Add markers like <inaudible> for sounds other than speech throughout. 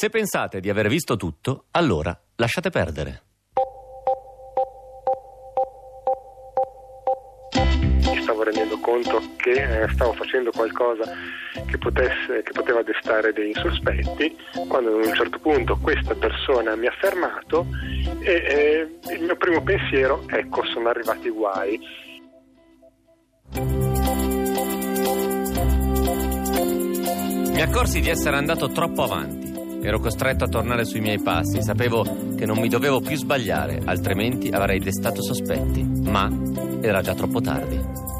Se pensate di aver visto tutto, allora lasciate perdere. Mi stavo rendendo conto che eh, stavo facendo qualcosa che, potesse, che poteva destare dei sospetti, quando ad un certo punto questa persona mi ha fermato e eh, il mio primo pensiero, ecco, sono arrivati i guai. Mi accorsi di essere andato troppo avanti. Ero costretto a tornare sui miei passi. Sapevo che non mi dovevo più sbagliare, altrimenti avrei destato sospetti. Ma era già troppo tardi.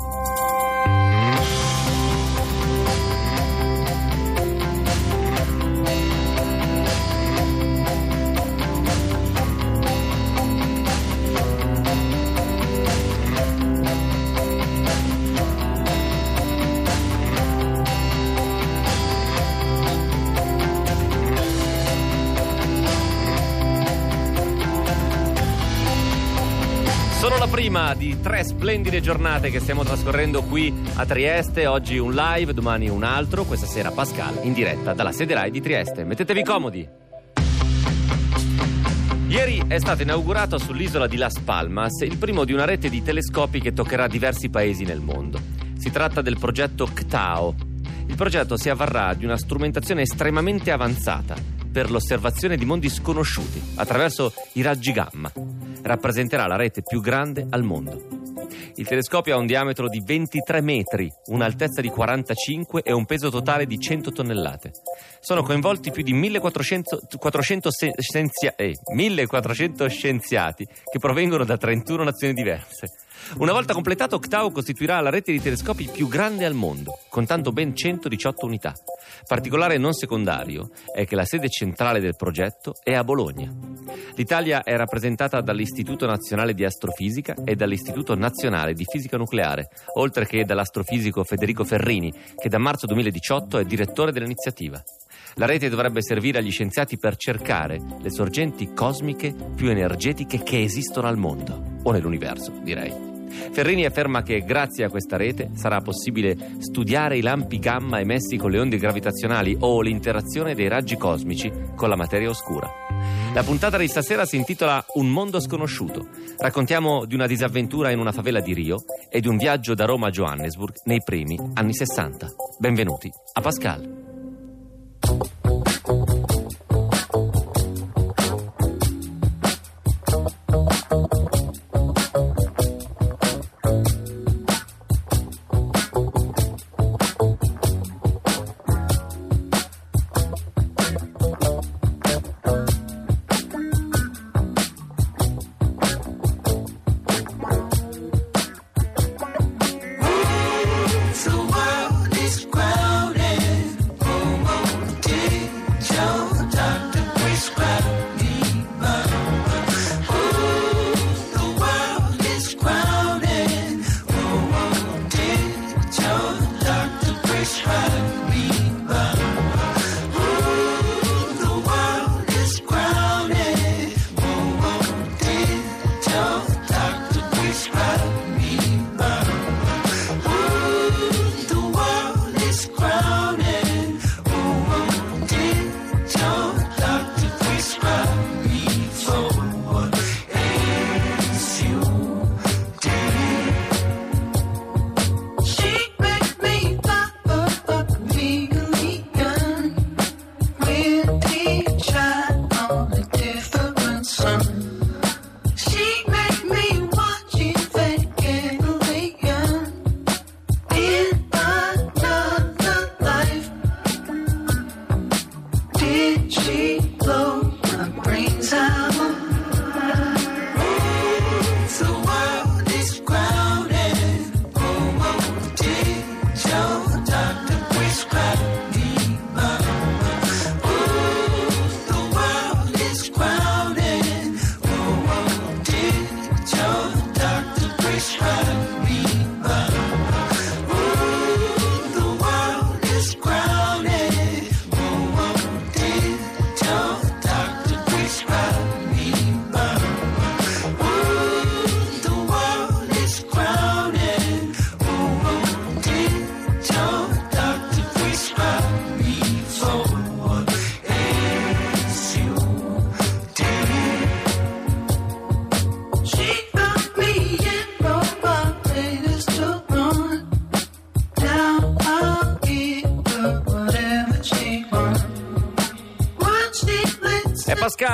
Prima di tre splendide giornate che stiamo trascorrendo qui a Trieste. Oggi un live, domani un altro. Questa sera Pascal in diretta dalla sede Rai di Trieste. Mettetevi comodi. Ieri è stato inaugurato sull'isola di Las Palmas il primo di una rete di telescopi che toccherà diversi paesi nel mondo. Si tratta del progetto CTAO. Il progetto si avvarrà di una strumentazione estremamente avanzata per l'osservazione di mondi sconosciuti attraverso i raggi gamma. Rappresenterà la rete più grande al mondo. Il telescopio ha un diametro di 23 metri, un'altezza di 45 e un peso totale di 100 tonnellate. Sono coinvolti più di 1400, 400 se- scienzia- eh, 1400 scienziati che provengono da 31 nazioni diverse. Una volta completato, CTAO costituirà la rete di telescopi più grande al mondo, contando ben 118 unità. Particolare non secondario è che la sede centrale del progetto è a Bologna. L'Italia è rappresentata dall'Istituto Nazionale di Astrofisica e dall'Istituto Nazionale di Fisica Nucleare, oltre che dall'astrofisico Federico Ferrini, che da marzo 2018 è direttore dell'iniziativa. La rete dovrebbe servire agli scienziati per cercare le sorgenti cosmiche più energetiche che esistono al mondo, o nell'universo, direi. Ferrini afferma che grazie a questa rete sarà possibile studiare i lampi gamma emessi con le onde gravitazionali o l'interazione dei raggi cosmici con la materia oscura. La puntata di stasera si intitola Un mondo sconosciuto. Raccontiamo di una disavventura in una favela di Rio e di un viaggio da Roma a Johannesburg nei primi anni 60. Benvenuti a Pascal.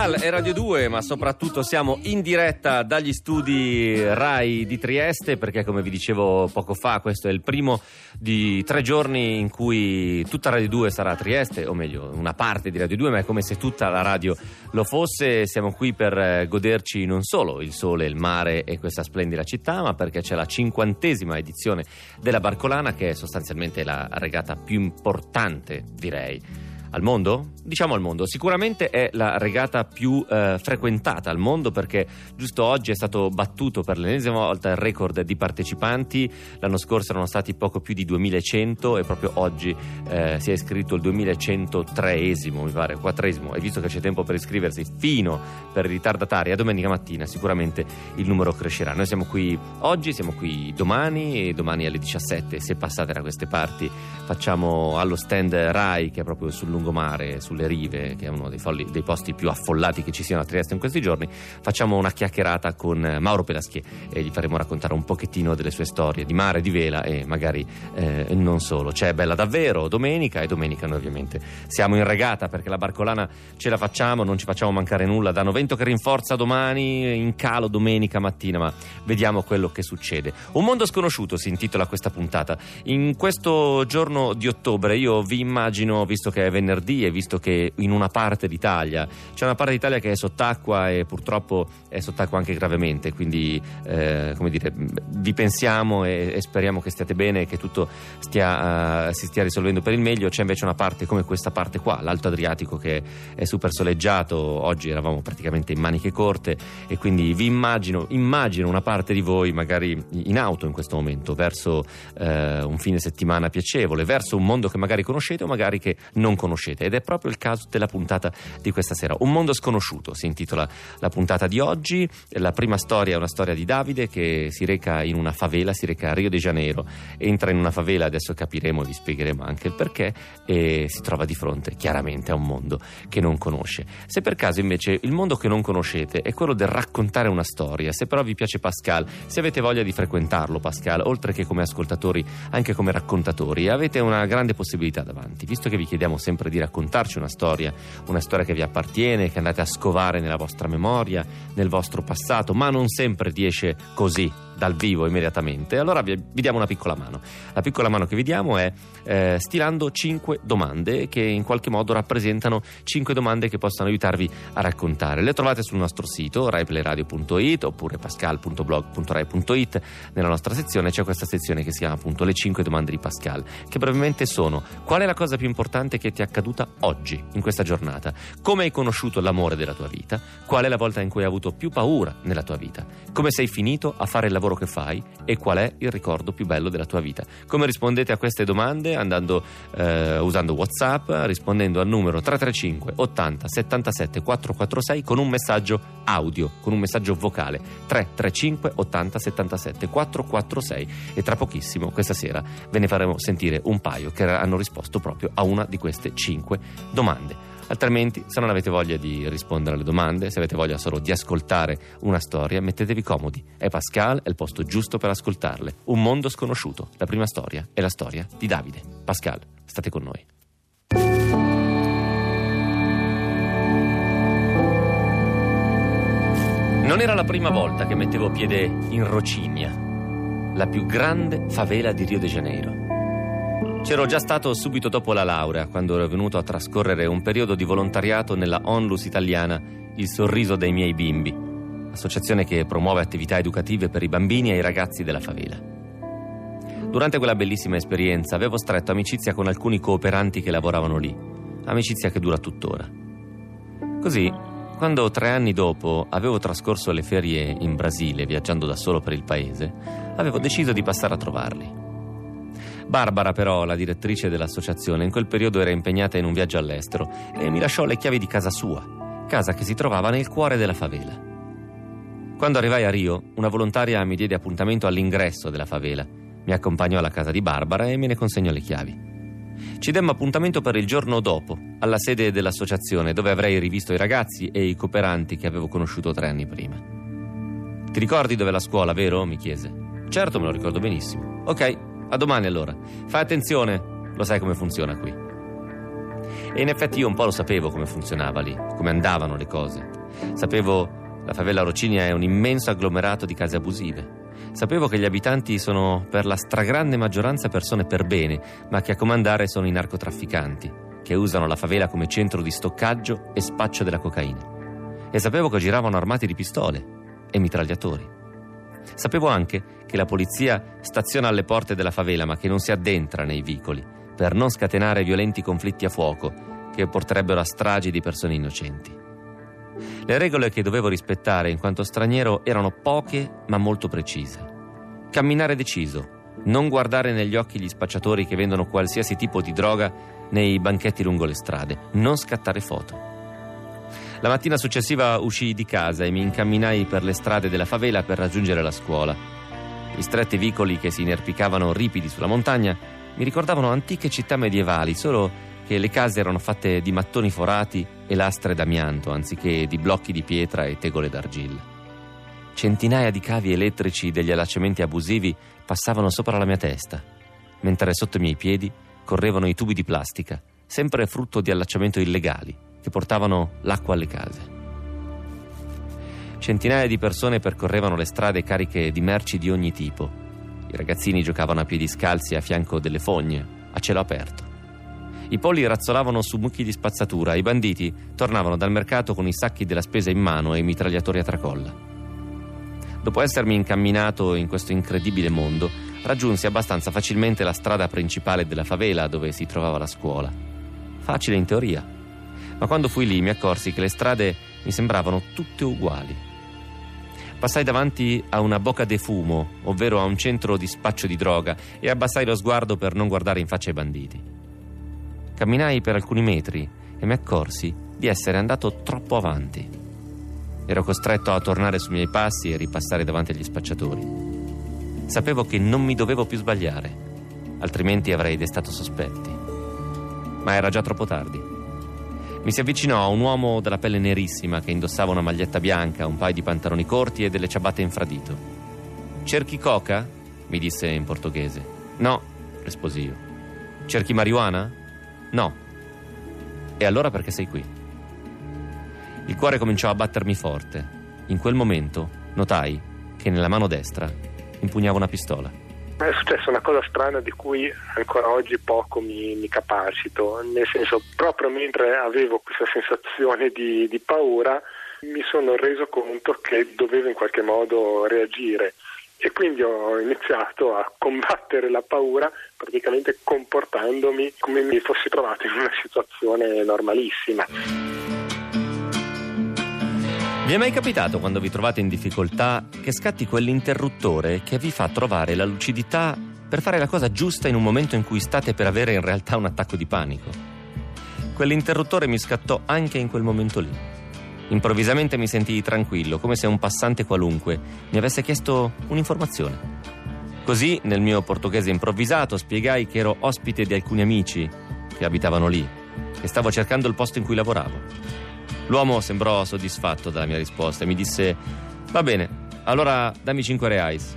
Pascal è Radio 2, ma soprattutto siamo in diretta dagli studi RAI di Trieste, perché come vi dicevo poco fa, questo è il primo di tre giorni in cui tutta Radio 2 sarà a Trieste, o meglio, una parte di Radio 2, ma è come se tutta la radio lo fosse. Siamo qui per eh, goderci non solo il sole, il mare e questa splendida città, ma perché c'è la cinquantesima edizione della Barcolana, che è sostanzialmente la regata più importante, direi al mondo? Diciamo al mondo. Sicuramente è la regata più eh, frequentata al mondo perché giusto oggi è stato battuto per l'ennesima volta il record di partecipanti. L'anno scorso erano stati poco più di 2100 e proprio oggi eh, si è iscritto il 2103esimo, mi pare, quattresimo. E visto che c'è tempo per iscriversi fino per i ritardatari a domenica mattina, sicuramente il numero crescerà. Noi siamo qui oggi, siamo qui domani e domani alle 17. Se passate da queste parti, facciamo allo stand RAI che è proprio sul lungomare, sulle rive, che è uno dei, folli, dei, posti più affollati che ci siano a Trieste in questi giorni, facciamo una chiacchierata con Mauro Pelaschier e gli faremo raccontare un pochettino delle sue storie di mare, di vela e magari eh, non solo. C'è Bella Davvero domenica e domenica noi ovviamente siamo in regata perché la barcolana ce la facciamo, non ci facciamo mancare nulla. Danno vento che rinforza domani, in calo domenica mattina, ma vediamo quello che succede. Un mondo sconosciuto si intitola questa puntata. In questo giorno di ottobre io vi immagino, visto che è venerdì, e visto che in una parte d'Italia c'è una parte d'Italia che è sott'acqua e purtroppo è sott'acqua anche gravemente, quindi eh, come dire, vi pensiamo e, e, speriamo che stiate bene e che tutto stia, uh, si stia risolvendo per il meglio. C'è invece una parte come questa parte qua, l'Alto Adriatico che è super soleggiato, oggi eravamo praticamente in maniche corte e quindi vi immagino, immagino una parte di voi magari in auto in questo momento verso uh, un fine settimana piacevole, verso un mondo che magari conoscete o magari che non conoscete conoscete ed è proprio il caso della puntata di questa sera. Un mondo sconosciuto si intitola la puntata di oggi. La prima storia è una storia di Davide che si reca in una favela, si reca a Rio de Janeiro, entra in una favela, adesso capiremo e vi spiegheremo anche il perché e si trova di fronte chiaramente a un mondo che non conosce. Se per caso invece il mondo che non conoscete è quello del raccontare una storia, se però vi piace Pascal, se avete voglia di frequentarlo Pascal, oltre che come ascoltatori anche come raccontatori, avete una grande possibilità davanti, visto che vi chiediamo sempre sempre di raccontarci una storia, una storia che vi appartiene, che andate a scovare nella vostra memoria, nel vostro passato, ma non sempre riesce così dal vivo immediatamente, allora vi, vi, diamo una piccola mano. La piccola mano che vi diamo è eh, stilando 5 domande che in qualche modo rappresentano 5 domande che possono aiutarvi a raccontare. Le trovate sul nostro sito raiplayradio.it oppure pascal.blog.rai.it. Nella nostra sezione c'è questa sezione che si chiama appunto le 5 domande di Pascal, che brevemente sono qual è la cosa più importante che ti è accaduta oggi, in questa giornata? Come hai conosciuto l'amore della tua vita? Qual è la volta in cui hai avuto più paura nella tua vita? Come sei finito a fare il lavoro lavoro che fai e qual è il ricordo più bello della tua vita. Come rispondete a queste domande? Andando eh, usando WhatsApp, rispondendo al numero 335 80 77 446 con un messaggio audio, con un messaggio vocale 335 80 77 446 e tra pochissimo questa sera ve ne faremo sentire un paio che hanno risposto proprio a una di queste cinque domande. Altrimenti, se non avete voglia di rispondere alle domande, se avete voglia solo di ascoltare una storia, mettetevi comodi. È Pascal, è il posto giusto per ascoltarle. Un mondo sconosciuto. La prima storia è la storia di Davide. Pascal, state con noi. Non era la prima volta che mettevo piede in Rocinia, la più grande favela di Rio de Janeiro. C'ero già stato subito dopo la laurea, quando ero venuto a trascorrere un periodo di volontariato nella Onlus italiana Il sorriso dei miei bimbi, associazione che promuove attività educative per i bambini e i ragazzi della favela. Durante quella bellissima esperienza avevo stretto amicizia con alcuni cooperanti che lavoravano lì, amicizia che dura tuttora. Così, quando tre anni dopo avevo trascorso le ferie in Brasile viaggiando da solo per il paese, avevo deciso di passare a trovarli. Barbara, però, la direttrice dell'associazione, in quel periodo era impegnata in un viaggio all'estero e mi lasciò le chiavi di casa sua, casa che si trovava nel cuore della favela. Quando arrivai a Rio, una volontaria mi diede appuntamento all'ingresso della favela, mi accompagnò alla casa di Barbara e me ne consegnò le chiavi. Ci demmo appuntamento per il giorno dopo, alla sede dell'associazione, dove avrei rivisto i ragazzi e i cooperanti che avevo conosciuto tre anni prima. Ti ricordi dove è la scuola, vero? mi chiese. Certo, me lo ricordo benissimo. Ok, a domani allora. Fai attenzione, lo sai come funziona qui. E in effetti io un po' lo sapevo come funzionava lì, come andavano le cose. Sapevo la favela Rocinia è un immenso agglomerato di case abusive. Sapevo che gli abitanti sono per la stragrande maggioranza persone per bene, ma che a comandare sono i narcotrafficanti, che usano la favela come centro di stoccaggio e spaccio della cocaina. E sapevo che giravano armati di pistole e mitragliatori. Sapevo anche che la polizia staziona alle porte della favela, ma che non si addentra nei vicoli, per non scatenare violenti conflitti a fuoco che porterebbero a stragi di persone innocenti. Le regole che dovevo rispettare in quanto straniero erano poche ma molto precise. Camminare deciso, non guardare negli occhi gli spacciatori che vendono qualsiasi tipo di droga nei banchetti lungo le strade, non scattare foto. La mattina successiva uscii di casa e mi incamminai per le strade della favela per raggiungere la scuola. Gli stretti vicoli che si inerpicavano ripidi sulla montagna mi ricordavano antiche città medievali, solo che le case erano fatte di mattoni forati e lastre d'amianto anziché di blocchi di pietra e tegole d'argilla. Centinaia di cavi elettrici degli allacciamenti abusivi passavano sopra la mia testa, mentre sotto i miei piedi correvano i tubi di plastica, sempre frutto di allacciamento illegali, che portavano l'acqua alle case. Centinaia di persone percorrevano le strade cariche di merci di ogni tipo. I ragazzini giocavano a piedi scalzi a fianco delle fogne, a cielo aperto. I polli razzolavano su mucchi di spazzatura, i banditi tornavano dal mercato con i sacchi della spesa in mano e i mitragliatori a tracolla. Dopo essermi incamminato in questo incredibile mondo, raggiunsi abbastanza facilmente la strada principale della favela dove si trovava la scuola. Facile in teoria, ma quando fui lì mi accorsi che le strade mi sembravano tutte uguali. Passai davanti a una bocca de fumo, ovvero a un centro di spaccio di droga, e abbassai lo sguardo per non guardare in faccia ai banditi. Camminai per alcuni metri e mi accorsi di essere andato troppo avanti. Ero costretto a tornare sui miei passi e ripassare davanti agli spacciatori. Sapevo che non mi dovevo più sbagliare, altrimenti avrei destato sospetti. Ma era già troppo tardi. Mi si avvicinò a un uomo dalla pelle nerissima che indossava una maglietta bianca, un paio di pantaloni corti e delle ciabatte infradito. Cerchi coca? mi disse in portoghese. No, risposi io. Cerchi marijuana? No. E allora perché sei qui? Il cuore cominciò a battermi forte. In quel momento notai che nella mano destra impugnava una pistola. È successa una cosa strana di cui ancora oggi poco mi, mi capacito, nel senso proprio mentre avevo questa sensazione di, di paura mi sono reso conto che dovevo in qualche modo reagire e quindi ho iniziato a combattere la paura praticamente comportandomi come mi fossi trovato in una situazione normalissima. Vi è mai capitato quando vi trovate in difficoltà che scatti quell'interruttore che vi fa trovare la lucidità per fare la cosa giusta in un momento in cui state per avere in realtà un attacco di panico? Quell'interruttore mi scattò anche in quel momento lì. Improvvisamente mi sentii tranquillo, come se un passante qualunque mi avesse chiesto un'informazione. Così, nel mio portoghese improvvisato, spiegai che ero ospite di alcuni amici che abitavano lì e stavo cercando il posto in cui lavoravo. L'uomo sembrò soddisfatto dalla mia risposta e mi disse: Va bene, allora dammi 5 reais.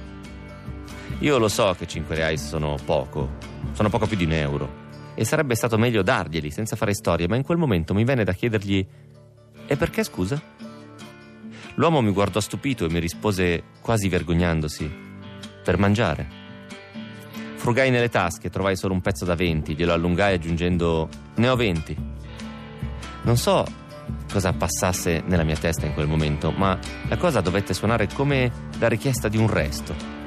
Io lo so che 5 reais sono poco, sono poco più di un euro. E sarebbe stato meglio darglieli senza fare storie, ma in quel momento mi venne da chiedergli e perché scusa? L'uomo mi guardò stupito e mi rispose quasi vergognandosi. Per mangiare. Frugai nelle tasche, trovai solo un pezzo da 20, glielo allungai aggiungendo ne ho 20. Non so cosa passasse nella mia testa in quel momento, ma la cosa dovette suonare come la richiesta di un resto.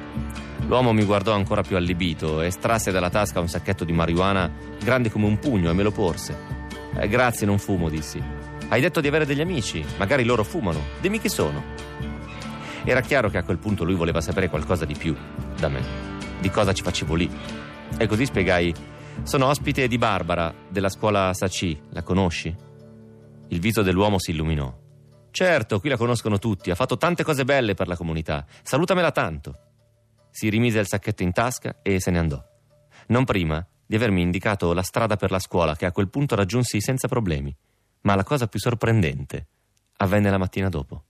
L'uomo mi guardò ancora più allibito estrasse dalla tasca un sacchetto di marijuana grande come un pugno e me lo porse. Eh, grazie, non fumo, dissi. Hai detto di avere degli amici, magari loro fumano. Dimmi chi sono. Era chiaro che a quel punto lui voleva sapere qualcosa di più da me, di cosa ci facevo lì. E così spiegai: Sono ospite di Barbara, della scuola Saci, la conosci? Il viso dell'uomo si illuminò. Certo, qui la conoscono tutti, ha fatto tante cose belle per la comunità. Salutamela tanto. Si rimise il sacchetto in tasca e se ne andò. Non prima di avermi indicato la strada per la scuola, che a quel punto raggiunsi senza problemi. Ma la cosa più sorprendente avvenne la mattina dopo.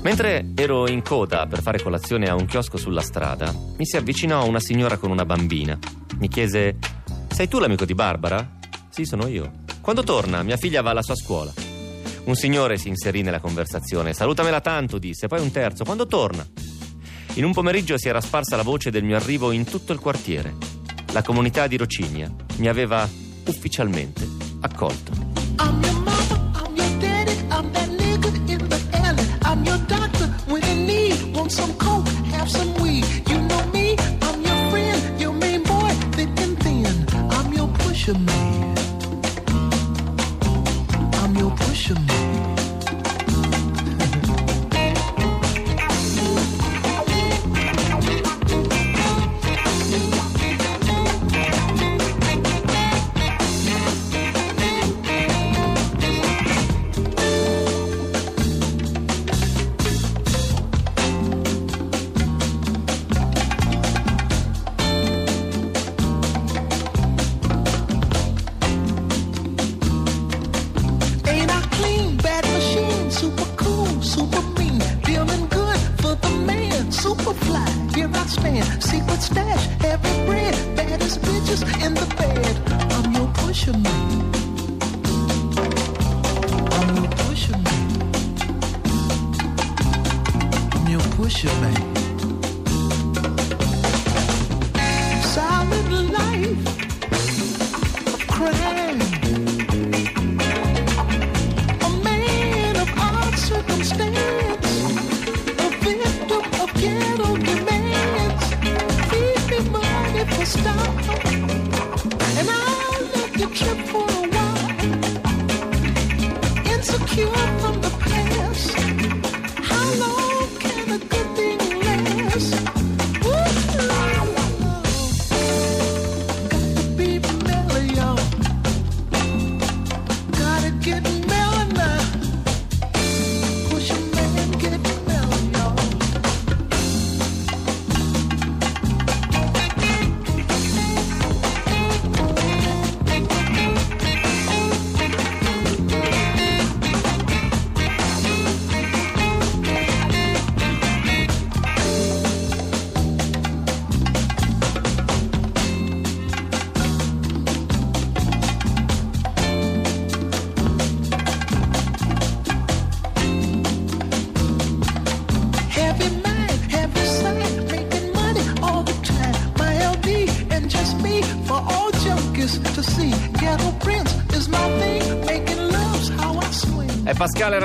Mentre ero in coda per fare colazione a un chiosco sulla strada, mi si avvicinò una signora con una bambina. Mi chiese: Sei tu l'amico di Barbara? Sì, sono io. Quando torna? Mia figlia va alla sua scuola. Un signore si inserì nella conversazione. Salutamela tanto, disse. Poi un terzo. Quando torna? In un pomeriggio si era sparsa la voce del mio arrivo in tutto il quartiere. La comunità di Rocinia mi aveva ufficialmente accolto.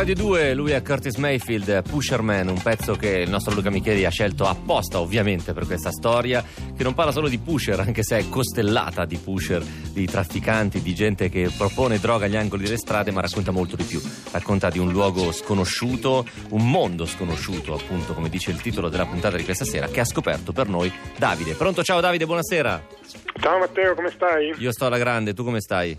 Radio 2, lui è Curtis Mayfield, Pusherman, un pezzo che il nostro Luca Micheli ha scelto apposta ovviamente per questa storia, che non parla solo di pusher, anche se è costellata di pusher, di trafficanti, di gente che propone droga agli angoli delle strade, ma racconta molto di più. Racconta di un luogo sconosciuto, un mondo sconosciuto, appunto come dice il titolo della puntata di questa sera, che ha scoperto per noi Davide. Pronto? Ciao Davide, buonasera. Ciao Matteo, come stai? Io sto alla grande, tu come stai?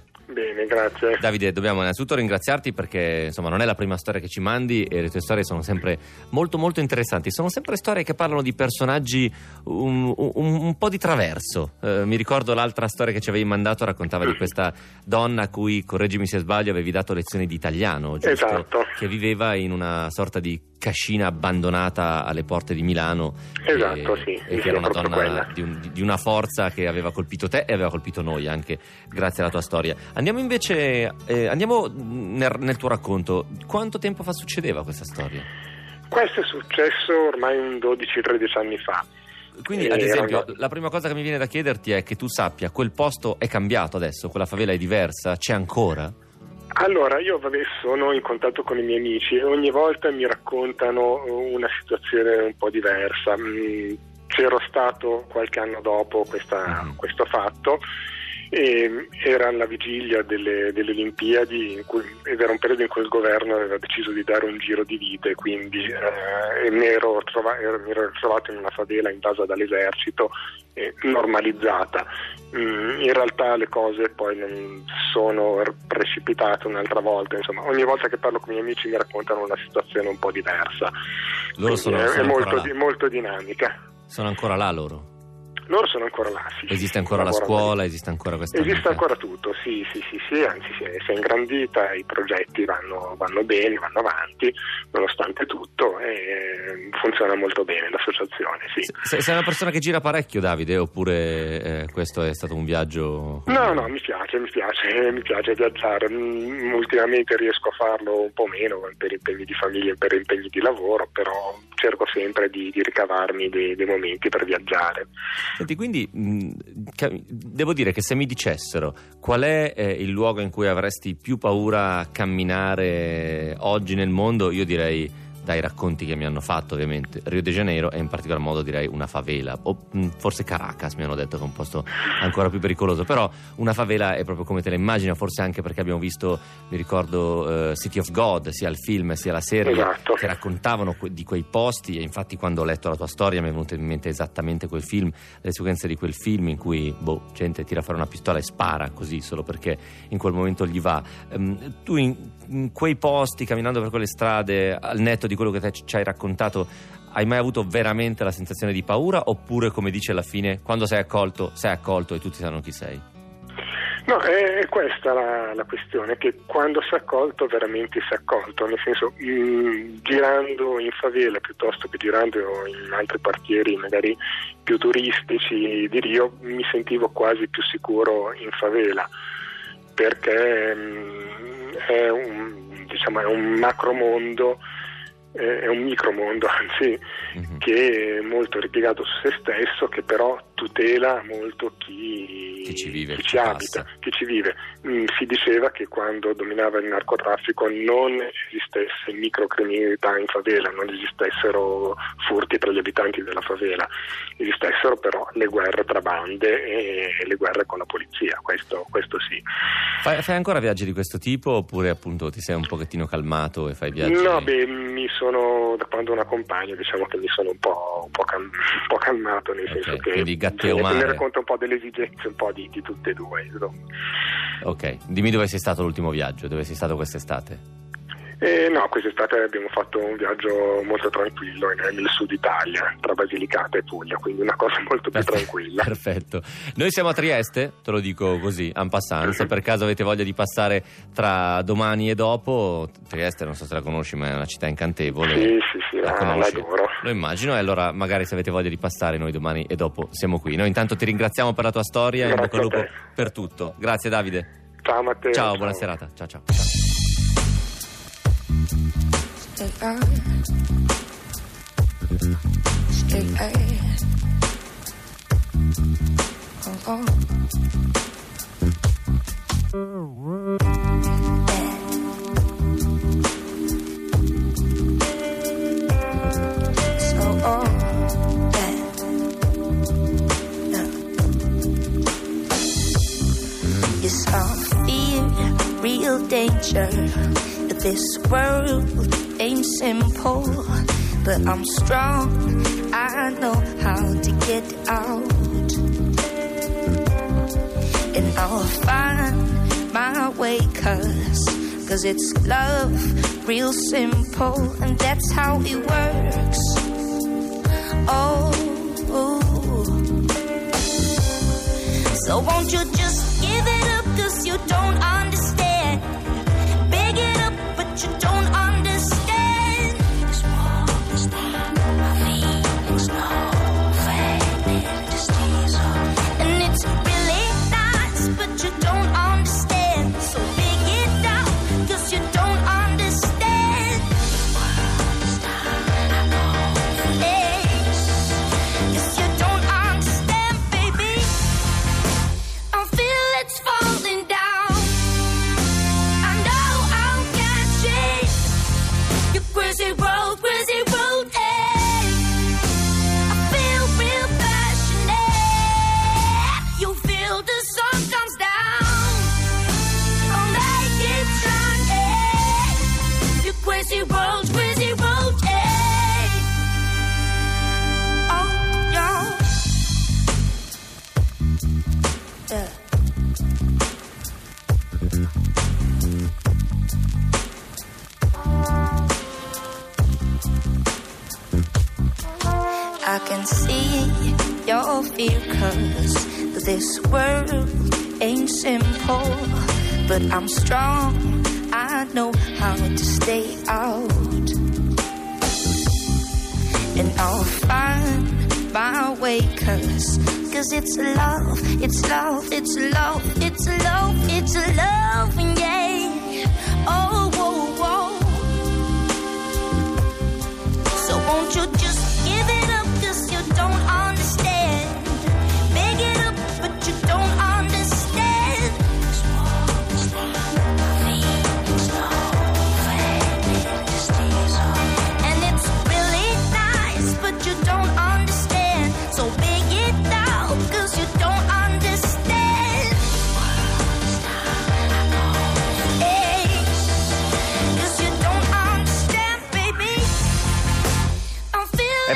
Grazie. Davide, dobbiamo innanzitutto ringraziarti perché insomma non è la prima storia che ci mandi e le tue storie sono sempre molto molto interessanti. Sono sempre storie che parlano di personaggi un, un- un po' di traverso. Eh, mi ricordo l'altra storia che ci avevi mandato raccontava di questa donna a cui, correggimi se sbaglio, avevi dato lezioni di italiano, giusto? Esatto. Che viveva in una sorta di cascina abbandonata alle porte di Milano. Esatto, e, sì, E sì, che era una donna di, un- di una forza che aveva colpito te e aveva colpito noi anche grazie alla tua storia. Andiamo invece, eh, andiamo nel, nel tuo racconto. Quanto tempo fa succedeva questa storia? Questo è successo ormai un 12-13 anni fa. Quindi, Eh, ad esempio, erano- la prima cosa che mi viene da chiederti è che tu sappia, quel posto è cambiato adesso, quella favela è diversa, c'è ancora? Allora, io vabbè, sono in contatto con i miei amici e ogni volta mi raccontano una situazione un po' diversa. Mm, C'ero stato qualche anno dopo questa- Mhm. questo fatto e era la vigilia delle, delle Olimpiadi in cui- ed era un periodo in cui il governo aveva deciso di dare un giro di vite, quindi eh, e mi, ero trova- mi ero trovato in una favela invasa dall'esercito e normalizzata. Mm, in realtà le cose poi non sono precipitate un'altra volta, insomma, ogni volta che parlo con i miei amici mi raccontano una situazione un po' diversa. Sono, è, sono è molto, di- molto dinamica. Sono ancora là loro. Loro sono ancora là, sì. Esiste ancora la scuola, esiste ancora questa Esiste ancora tutto, sì, sì, sì, sì, anzi si è, si è ingrandita, i progetti vanno, vanno bene, vanno avanti, nonostante tutto, e eh, funziona molto bene l'associazione, sì. Se- Sei una persona che gira parecchio, Davide, oppure eh, questo è stato un viaggio... No, no, mi piace, mi piace, mi piace viaggiare. Mm, Ultimamente riesco a farlo un po' meno per impegni di famiglia e per impegni di lavoro, però cerco sempre di, di ricavarmi dei, dei momenti per viaggiare. Senti, quindi mh, devo dire che se mi dicessero qual è eh, il luogo in cui avresti più paura a camminare oggi nel mondo, io direi dai racconti che mi hanno fatto ovviamente Rio de Janeiro e in particolar modo direi una favela o forse Caracas mi hanno detto che è un posto ancora più pericoloso però una favela è proprio come te la immagini forse anche perché abbiamo visto mi ricordo eh, City of God sia il film sia la serie Esatto. che raccontavano que- di quei posti e infatti quando ho letto la tua storia mi è venuto in mente esattamente quel film, le sequenze di quel film in cui boh, gente tira fuori una pistola e spara così solo perché in quel momento gli va. Ehm, tu in, in quei posti, camminando per quelle strade, al netto di quello che te ci hai raccontato, hai mai avuto veramente la sensazione di paura? Oppure come dici alla fine, quando sei accolto, sei accolto e tutti sanno chi sei? No, è questa la, la questione, che quando si è accolto veramente si è accolto, nel senso mm, girando in favela piuttosto che girando in altri quartieri magari più turistici di Rio mi sentivo quasi più sicuro in favela. Perché mm, è un, diciamo, è un macromondo, eh, è un micromondo <laughs> anzi Mhm. che è molto ripiegato su se stesso, che però tutela molto chi, Chi ci vive, chi ci abita, chi ci vive. Mm, si diceva che quando dominava il narcotraffico non esistesse microcriminalità in favela, non esistessero furti tra gli abitanti della favela, esistessero però le guerre tra bande e le guerre con la polizia, questo, questo sì. Fai, fai ancora viaggi di questo tipo oppure appunto ti sei un pochettino calmato e fai viaggi? No, beh, mi sono, da quando una compagna, diciamo che mi sono un po', un po', cal- un po' calmato, nel Ok, senso che gatteo bisogna tenere conto un po' delle esigenze un po' di, di tutte e due. insomma. Ok, dimmi dove sei stato l'ultimo viaggio, dove sei stato quest'estate? Eh, no, quest'estate abbiamo fatto un viaggio molto tranquillo nel, sud Italia, tra Basilicata e Puglia, quindi una cosa <laughs> molto più tranquilla. Perfetto. Noi siamo a Trieste, te lo dico così, en passant. Se per caso avete voglia di passare tra domani e dopo, Trieste non so se la conosci, ma è una città incantevole. Sì, sì, la la- conosci? Lo immagino, e allora magari se avete voglia di passare, noi domani e dopo siamo qui. Noi intanto ti ringraziamo per la tua storia e bocca al lupo per tutto. Grazie Davide. Ciao Matteo. Ciao, buona serata. Ciao ciao. ciao. Real danger. This world ain't simple, but I'm strong. I know how to get out, and I'll find my way. Cause, cause it's love, real simple, and that's how it works. Oh. So won't you just give it up cause you don't understand you don't cause this world ain't simple. But I'm strong, I know how to stay out. And I'll find my way, cause, cause it's love, it's love, it's love, it's love, it's love, yeah.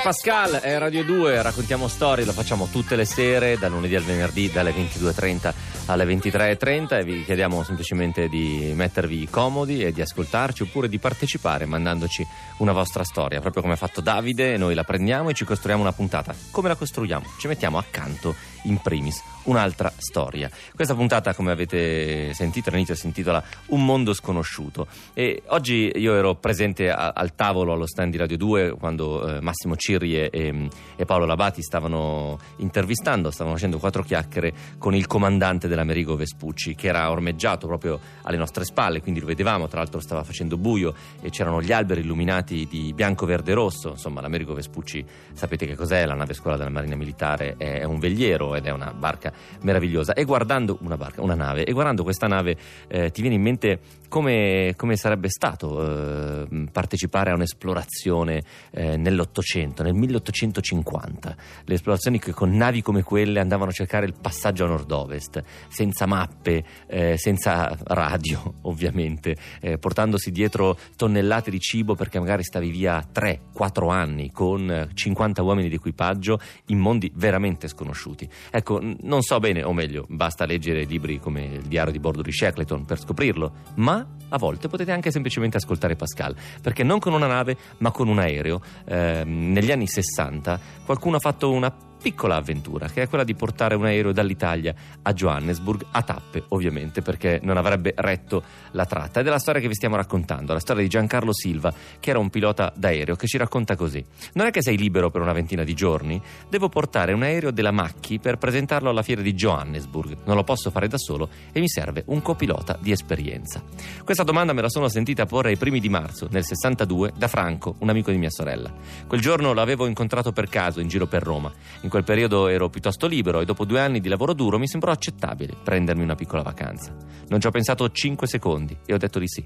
Pascal, è Radio 2, raccontiamo storie, lo facciamo tutte le sere, dal lunedì al venerdì, dalle 22.30 alle 23.30 e vi chiediamo semplicemente di mettervi comodi e di ascoltarci oppure di partecipare mandandoci una vostra storia, proprio come ha fatto Davide, noi la prendiamo e ci costruiamo una puntata. Come la costruiamo? Ci mettiamo accanto, in primis, un'altra storia. Questa puntata, come avete sentito all'inizio, si intitola Un mondo sconosciuto e oggi io ero presente a- al tavolo allo stand di Radio 2 quando eh, Massimo Cirri e, e- e Paolo Labati stavano intervistando, stavano facendo quattro chiacchiere con il comandante dell'Amerigo Vespucci che era ormeggiato proprio alle nostre spalle, quindi lo vedevamo, tra l'altro stava facendo buio e c'erano gli alberi illuminati di bianco, verde e rosso, insomma l'Amerigo Vespucci sapete che cos'è, la nave scuola della Marina Militare è, un veliero ed è una barca meravigliosa. E guardando una barca, una nave e guardando questa nave eh, ti viene in mente come, come sarebbe stato eh, partecipare a un'esplorazione eh, nell'Ottocento, nel 1850, le esplorazioni che con navi come quelle andavano a cercare il passaggio a nord-ovest, senza mappe, eh, senza radio <laughs> ovviamente, eh, portandosi dietro tonnellate di cibo perché magari stavi via 3-4 anni con eh, 50 uomini di equipaggio in mondi veramente sconosciuti. Ecco, non so bene, o meglio, basta leggere libri come il diario di bordo di Shackleton per scoprirlo, ma a volte potete anche semplicemente ascoltare Pascal, perché non con una nave, ma con un aereo. ehm, negli anni 60 qualcuno ha fatto una piccola avventura, che è quella di portare un aereo dall'Italia a Johannesburg, a tappe ovviamente, perché non avrebbe retto la tratta. Ed è la storia che vi stiamo raccontando, la storia di Giancarlo Silva, che era un pilota d'aereo, che ci racconta così. Non è che sei libero per una ventina di giorni? Devo portare un aereo della Macchi per presentarlo alla fiera di Johannesburg. Non lo posso fare da solo e mi serve un copilota di esperienza. Questa domanda me la sono sentita porre ai primi di marzo, nel 62, da Franco, un amico di mia sorella. Quel giorno l'avevo incontrato per caso in giro per Roma. In quel periodo ero piuttosto libero e dopo due anni di lavoro duro mi sembrò accettabile prendermi una piccola vacanza. Non ci ho pensato 5 secondi e ho detto di sì.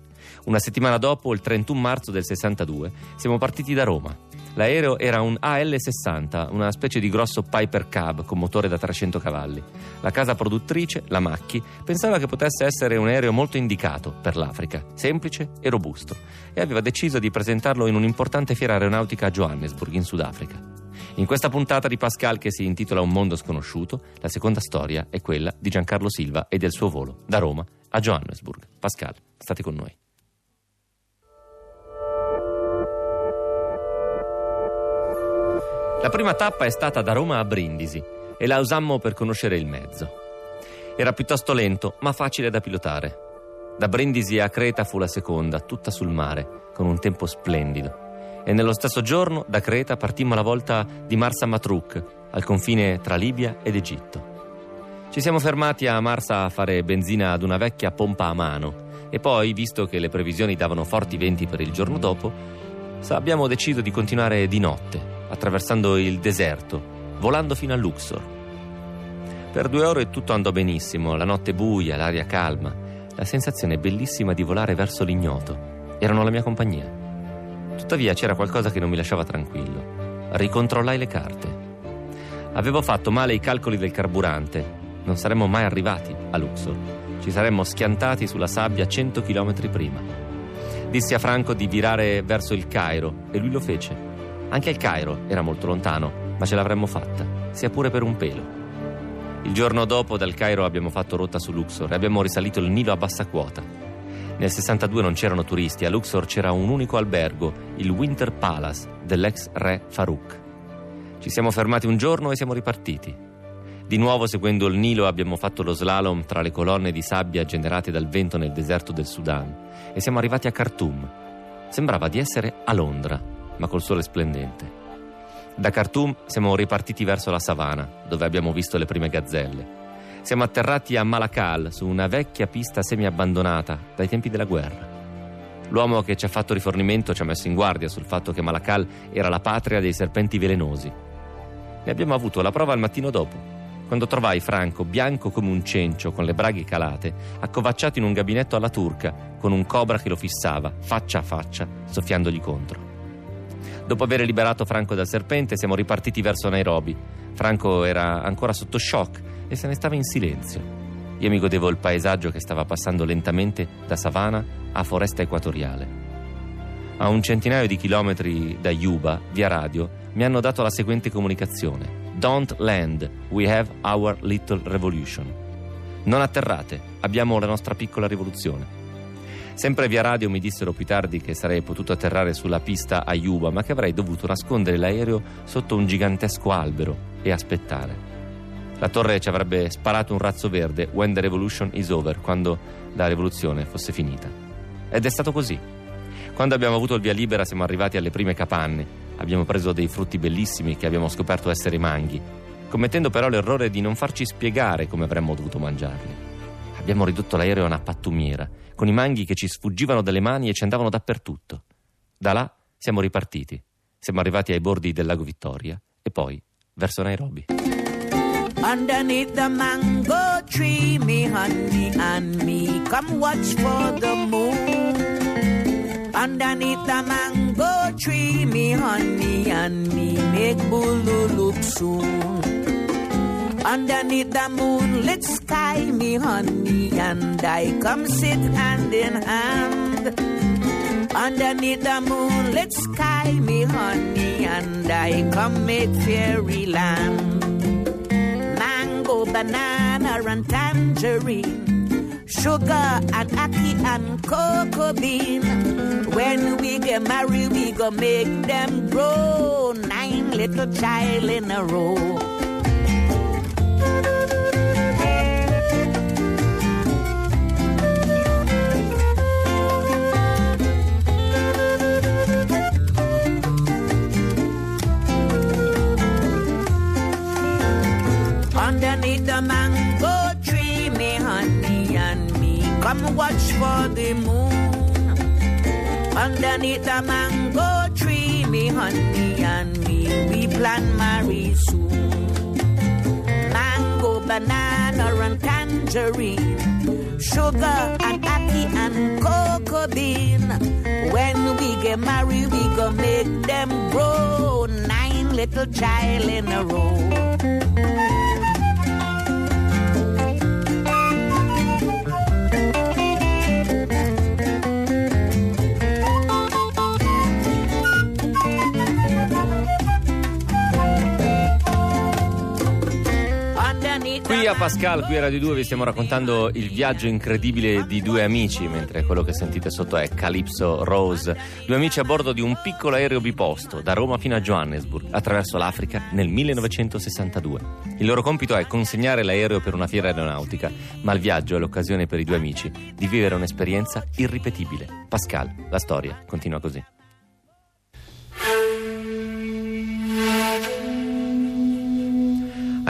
Una settimana dopo, il 31 marzo del 62, siamo partiti da Roma. L'aereo era un AL-60, una specie di grosso Piper Cab con motore da 300 cavalli. La casa produttrice, la Macchi, pensava che potesse essere un aereo molto indicato per l'Africa, semplice e robusto, e aveva deciso di presentarlo in un'importante fiera aeronautica a Johannesburg, in Sudafrica. In questa puntata di Pascal che si intitola Un mondo sconosciuto, la seconda storia è quella di Giancarlo Silva e del suo volo da Roma a Johannesburg. Pascal, state con noi. La prima tappa è stata da Roma a Brindisi e la usammo per conoscere il mezzo. Era piuttosto lento, ma facile da pilotare. Da Brindisi a Creta fu la seconda, tutta sul mare, con un tempo splendido. E nello stesso giorno, da Creta, partimmo alla volta di Marsa Matruk, al confine tra Libia ed Egitto. Ci siamo fermati a Marsa a fare benzina ad una vecchia pompa a mano e poi, visto che le previsioni davano forti venti per il giorno dopo, abbiamo deciso di continuare di notte, attraversando il deserto, volando fino a Luxor. Per due ore tutto andò benissimo, la notte buia, l'aria calma, la sensazione bellissima di volare verso l'ignoto. Erano la mia compagnia. Tuttavia c'era qualcosa che non mi lasciava tranquillo. Ricontrollai le carte. Avevo fatto male i calcoli del carburante. Non saremmo mai arrivati a Luxor. Ci saremmo schiantati sulla sabbia 100 km prima. Dissi a Franco di virare verso il Cairo e lui lo fece. Anche il Cairo era molto lontano, ma ce l'avremmo fatta, sia pure per un pelo. Il giorno dopo dal Cairo abbiamo fatto rotta su Luxor e abbiamo risalito il Nilo a bassa quota. Nel 62 non c'erano turisti, a Luxor c'era un unico albergo, il Winter Palace dell'ex re Farouk. Ci siamo fermati un giorno e siamo ripartiti. Di nuovo seguendo il Nilo abbiamo fatto lo slalom tra le colonne di sabbia generate dal vento nel deserto del Sudan e siamo arrivati a Khartoum. Sembrava di essere a Londra, ma col sole splendente. Da Khartoum siamo ripartiti verso la savana, dove abbiamo visto le prime gazzelle. Siamo atterrati a Malakal, su una vecchia pista semi-abbandonata dai tempi della guerra. L'uomo che ci ha fatto rifornimento ci ha messo in guardia sul fatto che Malakal era la patria dei serpenti velenosi. Ne abbiamo avuto la prova il mattino dopo, quando trovai Franco bianco come un cencio, con le braghe calate, accovacciato in un gabinetto alla turca, con un cobra che lo fissava, faccia a faccia, soffiandogli contro. Dopo aver liberato Franco dal serpente, siamo ripartiti verso Nairobi. Franco era ancora sotto shock e se ne stava in silenzio. Io mi godevo il paesaggio che stava passando lentamente da savana a foresta equatoriale. A un centinaio di chilometri da Yuba, via radio, mi hanno dato la seguente comunicazione. Don't land, we have our little revolution. Non atterrate, abbiamo la nostra piccola rivoluzione. Sempre via radio mi dissero più tardi che sarei potuto atterrare sulla pista a Yuba, ma che avrei dovuto nascondere l'aereo sotto un gigantesco albero e aspettare. La torre ci avrebbe sparato un razzo verde when the revolution is over, quando la rivoluzione fosse finita. Ed è stato così. Quando abbiamo avuto il via libera siamo arrivati alle prime capanne, abbiamo preso dei frutti bellissimi che abbiamo scoperto essere manghi, commettendo però l'errore di non farci spiegare come avremmo dovuto mangiarli. Abbiamo ridotto l'aereo a una pattumiera, con i manghi che ci sfuggivano dalle mani e ci andavano dappertutto. Da là siamo ripartiti. Siamo arrivati ai bordi del lago Vittoria e poi verso Nairobi. Underneath the mango tree, me honey and me come watch for the moon. Underneath the mango tree, me honey and me make bulu look soon. Underneath the moonlit sky, me honey and I come sit hand in hand. Underneath the moonlit sky, me honey and I come make fairyland. Banana and tangerine, sugar and ackee and cocoa bean. When we get married, we go make them grow nine little child in a row. Underneath the mango tree, me honey and me come watch for the moon. Underneath the mango tree, me honey and me we plan marry soon. Mango, banana and tangerine, sugar and ackee and cocoa bean. When we get married, we go make them grow nine little child in a row. Underneath Qui the a Pascal, qui a Radio 2 vi stiamo raccontando il viaggio incredibile di due amici, mentre quello che sentite sotto è Calypso Rose. Due amici a bordo di un piccolo aereo biposto da Roma fino a Johannesburg, attraverso l'Africa nel 1962. Il loro compito è consegnare l'aereo per una fiera aeronautica, ma il viaggio è l'occasione per i due amici di vivere un'esperienza irripetibile. Pascal, la storia continua così.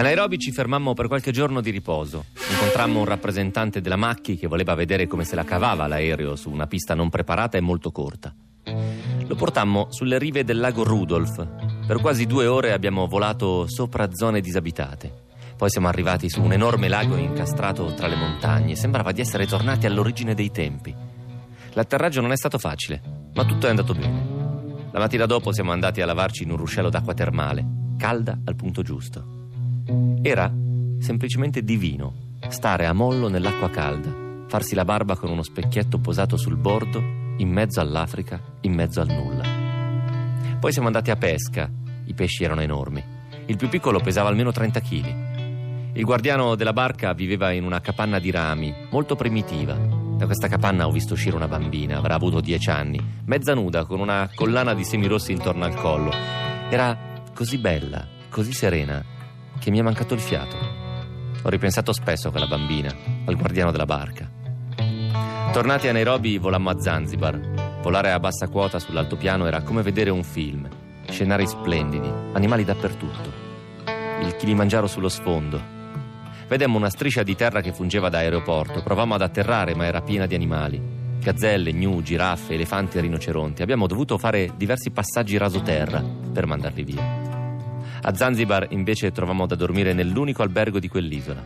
A Nairobi ci fermammo per qualche giorno di riposo. Incontrammo un rappresentante della Macchi che voleva vedere come se la cavava l'aereo su una pista non preparata e molto corta. Lo portammo sulle rive del lago Rudolph. Per quasi due ore abbiamo volato sopra zone disabitate. Poi siamo arrivati su un enorme lago incastrato tra le montagne. Sembrava di essere tornati all'origine dei tempi. L'atterraggio non è stato facile, ma tutto è andato bene. La mattina dopo siamo andati a lavarci in un ruscello d'acqua termale, calda al punto giusto. Era semplicemente divino stare a mollo nell'acqua calda, farsi la barba con uno specchietto posato sul bordo, in mezzo all'Africa, in mezzo al nulla. Poi siamo andati a pesca, i pesci erano enormi. Il più piccolo pesava almeno 30 kg. Il guardiano della barca viveva in una capanna di rami, molto primitiva. Da questa capanna ho visto uscire una bambina, avrà avuto 10 anni, mezza nuda, con una collana di semi rossi intorno al collo. Era così bella, così serena che mi è mancato il fiato. Ho ripensato spesso a quella bambina, al guardiano della barca. Tornati a Nairobi volammo a Zanzibar. Volare a bassa quota sull'altopiano era come vedere un film. Scenari splendidi, animali dappertutto. Il Kilimangiaro sullo sfondo. Vedemmo una striscia di terra che fungeva da aeroporto. Provammo ad atterrare, ma era piena di animali. Gazzelle, gnu, giraffe, elefanti e rinoceronti. Abbiamo dovuto fare diversi passaggi rasoterra per mandarli via. A Zanzibar invece trovammo da dormire nell'unico albergo di quell'isola.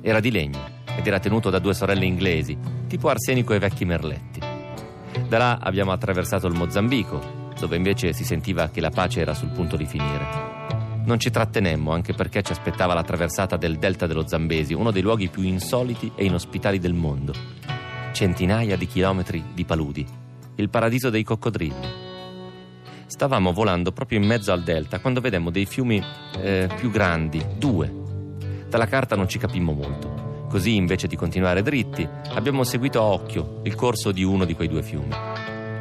Era di legno ed era tenuto da due sorelle inglesi, tipo Arsenico e Vecchi Merletti. Da là abbiamo attraversato il Mozambico, dove invece si sentiva che la pace era sul punto di finire. Non ci trattenemmo anche perché ci aspettava la traversata del delta dello Zambesi, uno dei luoghi più insoliti e inospitali del mondo. Centinaia di chilometri di paludi, il paradiso dei coccodrilli. Stavamo volando proprio in mezzo al delta quando vedemmo dei fiumi eh, più grandi, due. Dalla carta non ci capimmo molto. Così, invece di continuare dritti, abbiamo seguito a occhio il corso di uno di quei due fiumi.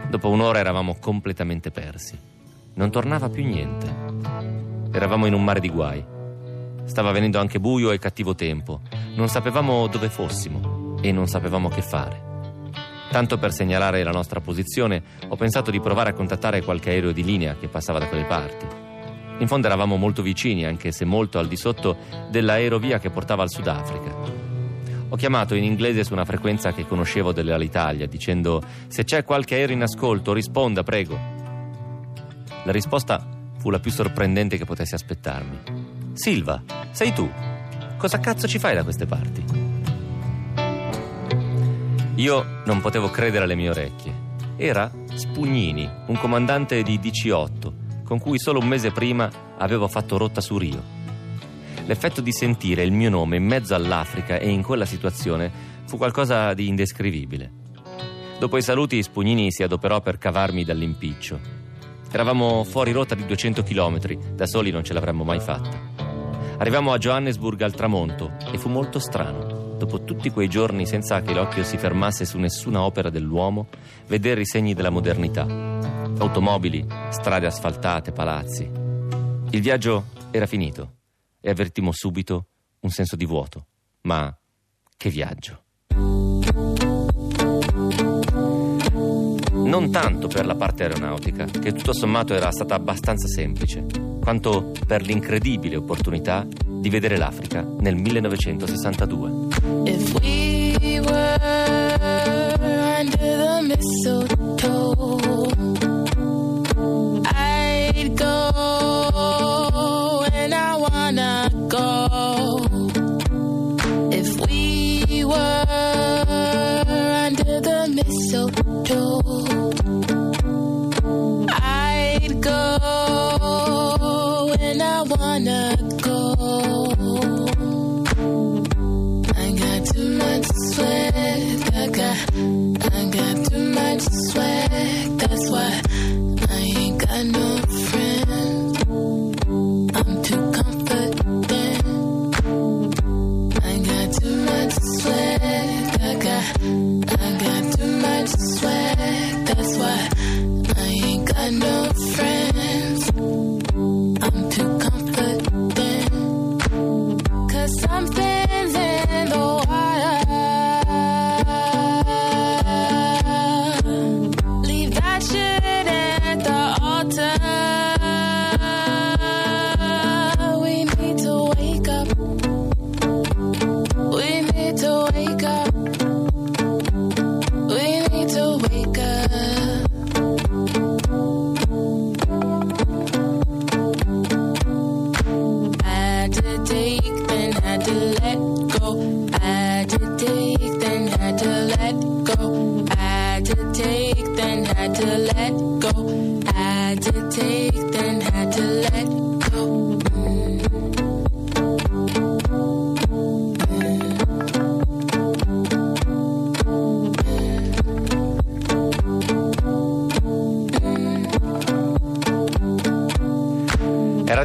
Dopo un'ora eravamo completamente persi. Non tornava più niente. Eravamo in un mare di guai. Stava venendo anche buio e cattivo tempo. Non sapevamo dove fossimo e non sapevamo che fare. Tanto per segnalare la nostra posizione, ho pensato di provare a contattare qualche aereo di linea che passava da quelle parti. In fondo eravamo molto vicini, anche se molto al di sotto dell'aerovia che portava al Sudafrica. Ho chiamato in inglese su una frequenza che conoscevo dell'Alitalia, dicendo se c'è qualche aereo in ascolto, risponda, prego. La risposta fu la più sorprendente che potessi aspettarmi. Silva, sei tu? Cosa cazzo ci fai da queste parti? Io non potevo credere alle mie orecchie. Era Spugnini, un comandante di DC-8, con cui solo un mese prima avevo fatto rotta su Rio. L'effetto di sentire il mio nome in mezzo all'Africa e in quella situazione fu qualcosa di indescrivibile. Dopo i saluti, Spugnini si adoperò per cavarmi dall'impiccio. Eravamo fuori rotta di 200 km, da soli non ce l'avremmo mai fatta. Arrivammo a Johannesburg al tramonto e fu molto strano dopo tutti quei giorni senza che l'occhio si fermasse su nessuna opera dell'uomo, vedere i segni della modernità. Automobili, strade asfaltate, palazzi. Il viaggio era finito e avvertimmo subito un senso di vuoto. Ma che viaggio! Non tanto per la parte aeronautica, che tutto sommato era stata abbastanza semplice, quanto per l'incredibile opportunità di vedere l'Africa nel 1962. If we were then had to let go. Had to take, then had to let go.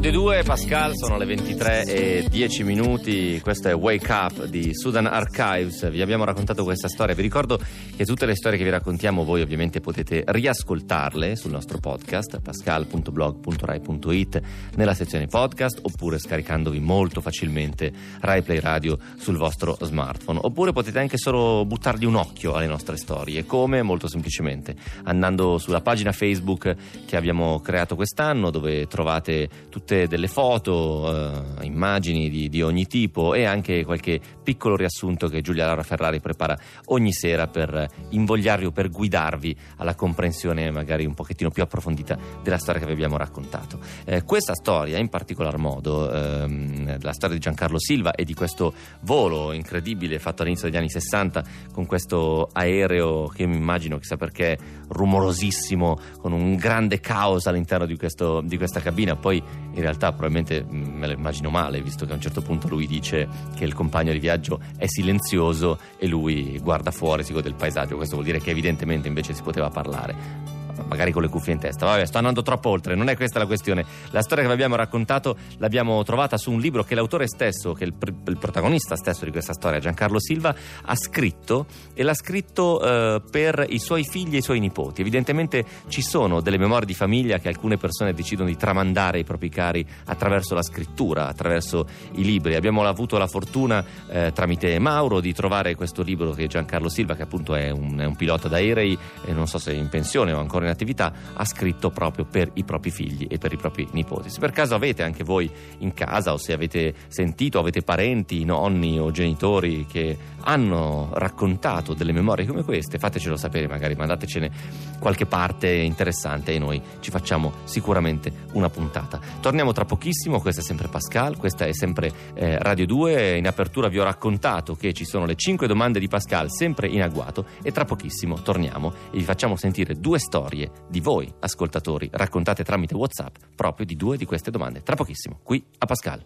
Radio 2, Pascal, sono le 23 e 10 minuti, questo è Wake Up di Sudan Archives, vi abbiamo raccontato questa storia, vi ricordo che tutte le storie che vi raccontiamo voi ovviamente potete riascoltarle sul nostro podcast pascal.blog.rai.it nella sezione podcast oppure scaricandovi molto facilmente Rai Play Radio sul vostro smartphone, oppure potete anche solo buttargli un occhio alle nostre storie, come? Molto semplicemente andando sulla pagina Facebook che abbiamo creato quest'anno dove trovate tutte delle foto, eh, immagini di, di ogni tipo e anche qualche piccolo riassunto che Giulia Laura Ferrari prepara ogni sera per invogliarvi o per guidarvi alla comprensione magari un pochettino più approfondita della storia che vi abbiamo raccontato. Eh, questa storia in particolar modo, ehm, la storia di Giancarlo Silva e di questo volo incredibile fatto all'inizio degli anni 60 con questo aereo che mi immagino chissà perché rumorosissimo con un grande caos all'interno di, questo, di questa cabina, poi in realtà probabilmente mh, me lo immagino male, visto che a un certo punto lui dice che il compagno di viaggio è silenzioso e lui guarda fuori, si gode del paesaggio. Questo vuol dire che evidentemente invece si poteva parlare magari con le cuffie in testa. Vabbè, sto andando troppo oltre, non è questa la questione. La storia che vi abbiamo raccontato l'abbiamo trovata su un libro che l'autore stesso, che il, pr- il protagonista stesso di questa storia, Giancarlo Silva, ha scritto e l'ha scritto eh, per i suoi figli e i suoi nipoti. Evidentemente ci sono delle memorie di famiglia che alcune persone decidono di tramandare ai propri cari attraverso la scrittura, attraverso i libri. Abbiamo avuto la fortuna eh, tramite Mauro di trovare questo libro che Giancarlo Silva, che appunto è un, è un pilota d'aerei, non so se è in pensione o ancora in attività, ha scritto proprio per i propri figli e per i propri nipoti. Se per caso avete anche voi in casa o se avete sentito, avete parenti, nonni o genitori che hanno raccontato delle memorie come queste, fatecelo sapere, magari mandatecene qualche parte interessante e noi ci facciamo sicuramente una puntata. Torniamo tra pochissimo, questa è sempre Pascal, questa è sempre eh, Radio 2, in apertura vi ho raccontato che ci sono le 5 domande di Pascal sempre in agguato e tra pochissimo torniamo e vi facciamo sentire due storie di voi ascoltatori raccontate tramite Whatsapp proprio di due di queste domande. Tra pochissimo, qui a Pascal.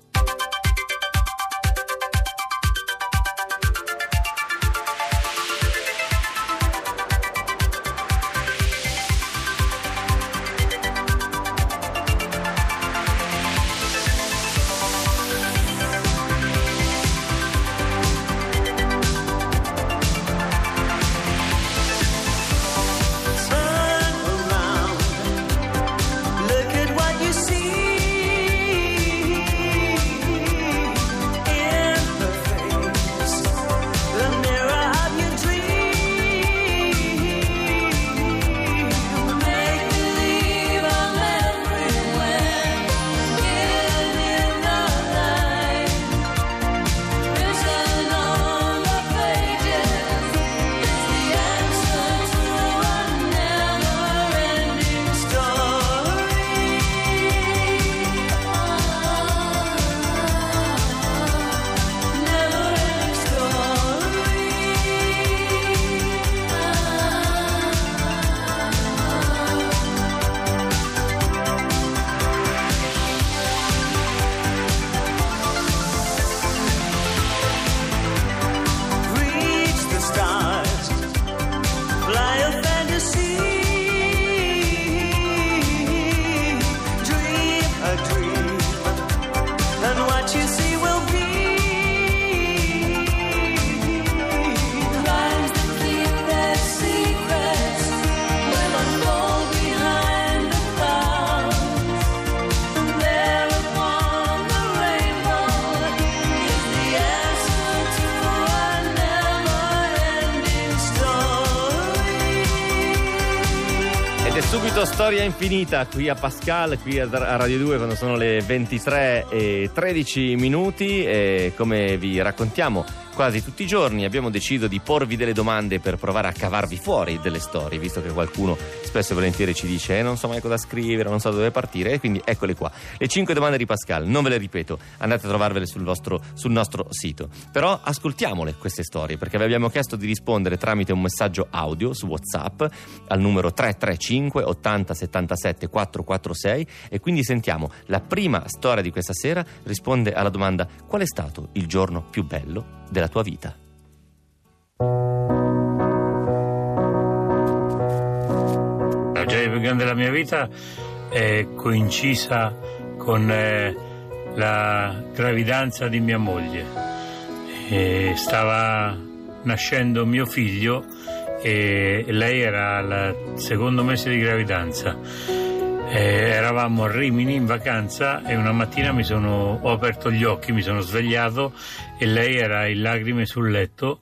Storia infinita qui a Pascal, qui a Radio 2 quando sono le 23 e 13 minuti e come vi raccontiamo quasi tutti i giorni abbiamo deciso di porvi delle domande per provare a cavarvi fuori delle storie, visto che qualcuno spesso e volentieri ci dice eh, non so mai cosa scrivere, non so dove partire e quindi eccole qua. Le 5 domande di Pascal, non ve le ripeto, andate a trovarvele sul, vostro, sul nostro sito. Però ascoltiamole queste storie perché vi abbiamo chiesto di rispondere tramite un messaggio audio su WhatsApp al numero 335 80 77 446 e quindi sentiamo la prima storia di questa sera risponde alla domanda qual è stato il giorno più bello della tua vita? La gioia più grande della mia vita è coincisa con eh, la gravidanza di mia moglie. E stava nascendo mio figlio e lei era al secondo mese di gravidanza. Eh, eravamo a Rimini in vacanza e una mattina sono, ho aperto gli occhi, mi sono svegliato e lei era in lacrime sul letto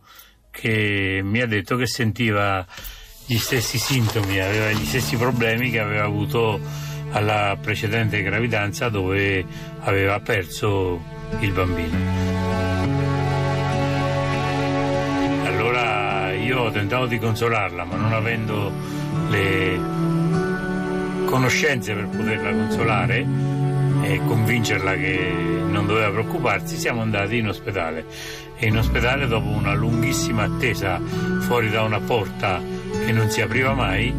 che mi ha detto che sentiva gli stessi sintomi, aveva gli stessi problemi che aveva avuto alla precedente gravidanza dove aveva perso il bambino. Allora io ho tentato di consolarla, ma non avendo le conoscenze per poterla consolare e convincerla che non doveva preoccuparsi, siamo andati in ospedale. E in ospedale, dopo una lunghissima attesa fuori da una porta che non si apriva mai,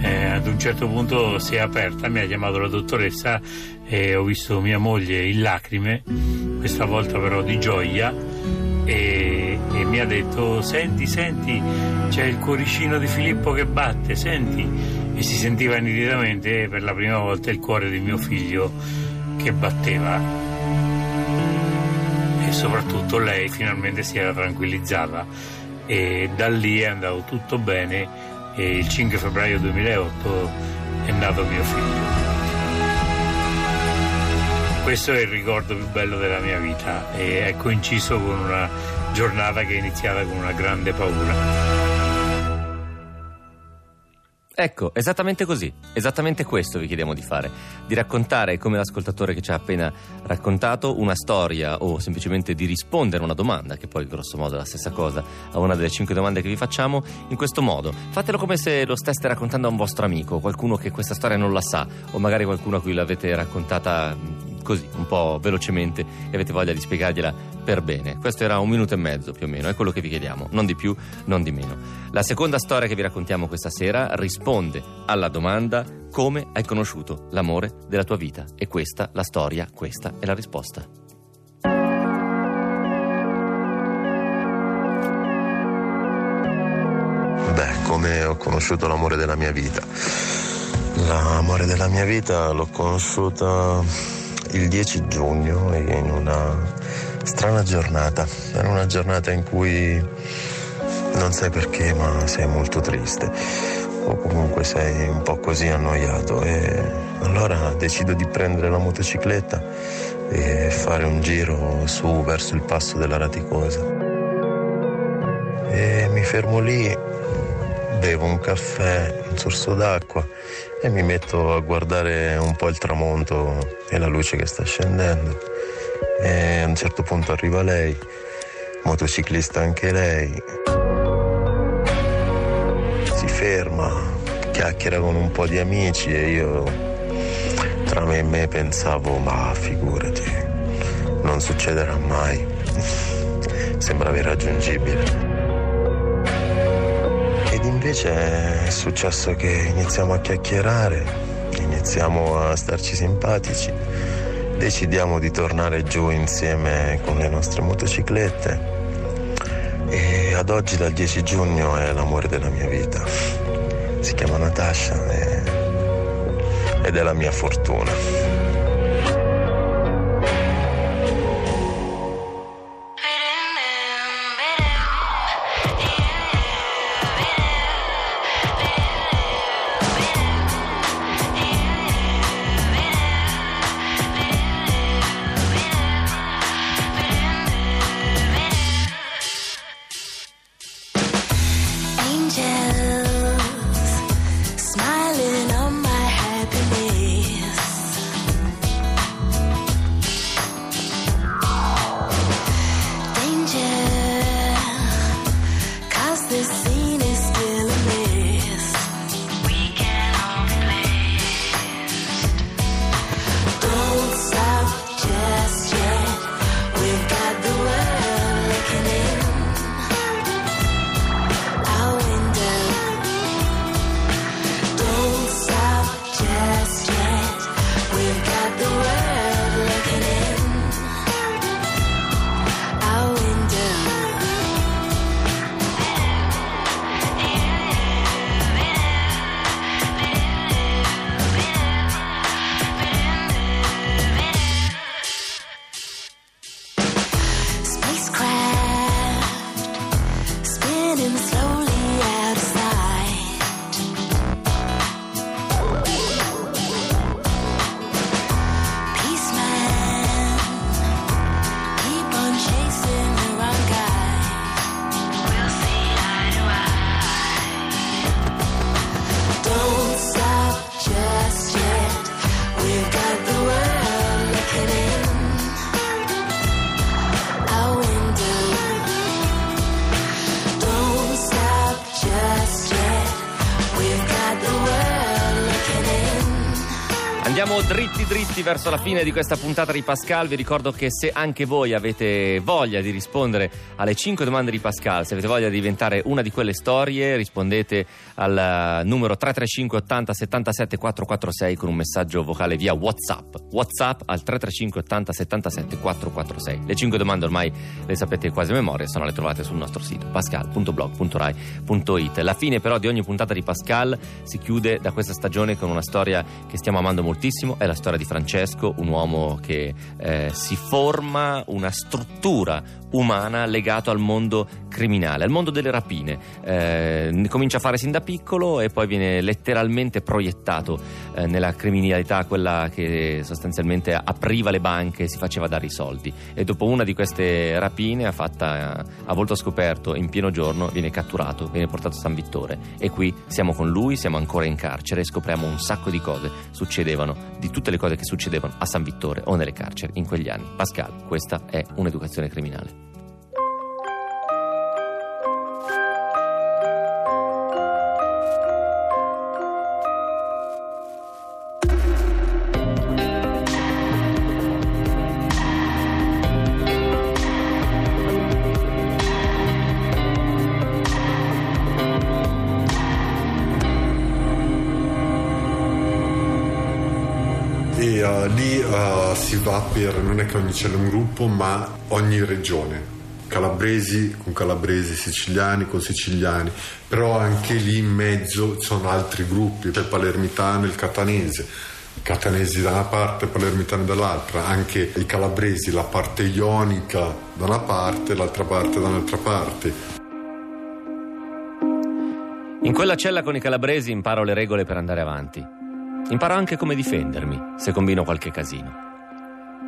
eh, ad un certo punto si è aperta, mi ha chiamato la dottoressa e ho visto mia moglie in lacrime, questa volta però di gioia, e, e mi ha detto senti, senti, c'è il cuoricino di Filippo che batte, senti, e si sentiva nitidamente per la prima volta il cuore di mio figlio che batteva e soprattutto lei finalmente si era tranquillizzata e da lì è andato tutto bene e il 5 febbraio 2008 è nato mio figlio. Questo è il ricordo più bello della mia vita e è coinciso con una giornata che è iniziata con una grande paura. Ecco, esattamente così, esattamente questo vi chiediamo di fare, di raccontare come l'ascoltatore che ci ha appena raccontato una storia o semplicemente di rispondere a una domanda, che poi grosso modo è la stessa cosa, a una delle cinque domande che vi facciamo, in questo modo. Fatelo come se lo steste raccontando a un vostro amico, qualcuno che questa storia non la sa, o magari qualcuno a cui l'avete raccontata così, un po' velocemente e avete voglia di spiegargliela per bene. Questo era un minuto e mezzo più o meno, è quello che vi chiediamo, non di più, non di meno. La seconda storia che vi raccontiamo questa sera risponde alla domanda come hai conosciuto l'amore della tua vita e questa la storia, questa è la risposta. Beh, come ho conosciuto l'amore della mia vita? L'amore della mia vita l'ho conosciuta il 10 giugno in una strana giornata. Era una giornata in cui non sai perché, ma sei molto triste o comunque sei un po' così annoiato e allora decido di prendere la motocicletta e fare un giro su verso il passo della Raticosa. E mi fermo lì, bevo un caffè, un sorso d'acqua e mi metto a guardare un po' il tramonto e la luce che sta scendendo. E a un certo punto arriva lei, motociclista anche lei, si ferma, chiacchiera con un po' di amici e io tra me e me pensavo, ma figurati, non succederà mai, <laughs> sembrava irraggiungibile. Invece è successo che iniziamo a chiacchierare, iniziamo a starci simpatici, decidiamo di tornare giù insieme con le nostre motociclette e ad oggi dal 10 giugno è l'amore della mia vita. Si chiama Natasha e- ed è la mia fortuna. Dritti verso la fine di questa puntata di Pascal. Vi ricordo che se anche voi avete voglia di rispondere alle 5 domande di Pascal, se avete voglia di diventare una di quelle storie, rispondete al eh, numero 335 80 77 446 con un messaggio vocale via WhatsApp. WhatsApp al 335 80 77 446. Le 5 domande ormai le sapete quasi a memoria, se no le trovate sul nostro sito pascal.blog.rai.it. La fine però di ogni puntata di Pascal si chiude da questa stagione con una storia che stiamo amando moltissimo, è la storia di Francesco, un uomo che eh, si forma una struttura umana legato al mondo criminale, al mondo delle rapine. Eh, comincia a fare sin da piccolo e poi viene letteralmente proiettato eh, nella criminalità, quella che sostanzialmente apriva le banche e si faceva dare i soldi. E dopo una di queste rapine, fatta a volto scoperto in pieno giorno, viene catturato, viene portato a San Vittore. E qui siamo con lui, siamo ancora in carcere e scopriamo un sacco di cose succedevano, di tutte le cose che succedevano a San Vittore o nelle carceri in quegli anni. Pascal, questa è un'educazione criminale. Lì eh, si va per, non è che ogni cella è un gruppo, ma ogni regione. Calabresi con calabresi, siciliani con siciliani, però anche lì in mezzo ci sono altri gruppi, il palermitano e il catanese. Catanesi da una parte, palermitani dall'altra, anche i calabresi, la parte ionica da una parte, l'altra parte da un'altra parte. In quella cella con i calabresi imparo le regole per andare avanti. Imparo anche come difendermi se combino qualche casino.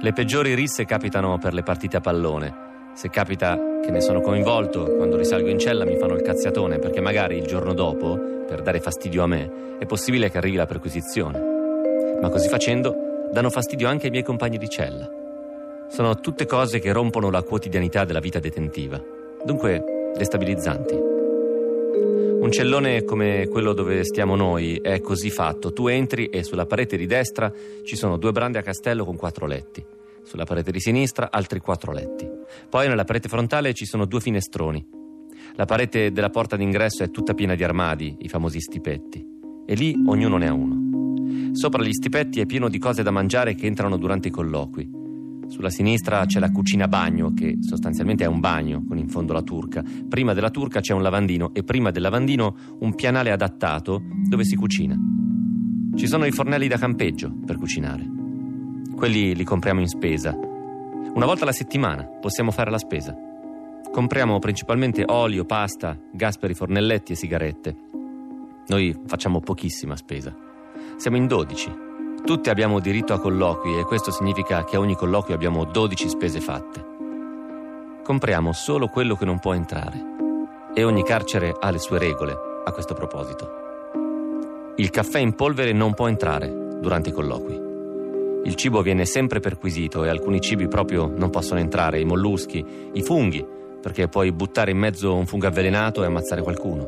Le peggiori risse capitano per le partite a pallone. Se capita che ne sono coinvolto, quando risalgo in cella mi fanno il cazziatone perché magari il giorno dopo, per dare fastidio a me, è possibile che arrivi la perquisizione. Ma così facendo danno fastidio anche ai miei compagni di cella. Sono tutte cose che rompono la quotidianità della vita detentiva, dunque destabilizzanti. Un cellone come quello dove stiamo noi è così fatto. Tu entri e sulla parete di destra ci sono due brande a castello con quattro letti. Sulla parete di sinistra altri quattro letti. Poi nella parete frontale ci sono due finestroni. La parete della porta d'ingresso è tutta piena di armadi, i famosi stipetti. E lì ognuno ne ha uno. Sopra gli stipetti è pieno di cose da mangiare che entrano durante i colloqui. Sulla sinistra c'è la cucina bagno, che sostanzialmente è un bagno con in fondo la turca. Prima della turca c'è un lavandino e prima del lavandino un pianale adattato dove si cucina. Ci sono i fornelli da campeggio per cucinare. Quelli li compriamo in spesa. Una volta alla settimana possiamo fare la spesa. Compriamo principalmente olio, pasta, gas per i fornelletti e sigarette. Noi facciamo pochissima spesa. Siamo in 12. Tutti abbiamo diritto a colloqui e questo significa che a ogni colloquio abbiamo 12 spese fatte. Compriamo solo quello che non può entrare e ogni carcere ha le sue regole a questo proposito. Il caffè in polvere non può entrare durante i colloqui. Il cibo viene sempre perquisito e alcuni cibi proprio non possono entrare, i molluschi, i funghi, perché puoi buttare in mezzo un fungo avvelenato e ammazzare qualcuno.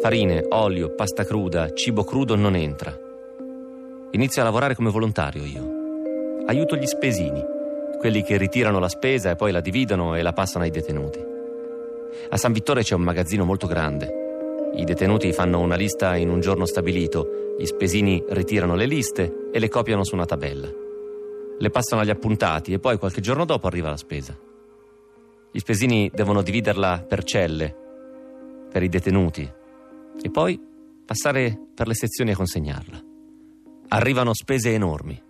Farine, olio, pasta cruda, cibo crudo non entra. Inizio a lavorare come volontario io. Aiuto gli spesini, quelli che ritirano la spesa e poi la dividono e la passano ai detenuti. A San Vittore c'è un magazzino molto grande. I detenuti fanno una lista in un giorno stabilito, gli spesini ritirano le liste e le copiano su una tabella. Le passano agli appuntati e poi qualche giorno dopo arriva la spesa. Gli spesini devono dividerla per celle, per i detenuti, e poi passare per le sezioni a consegnarla. Arrivano spese enormi.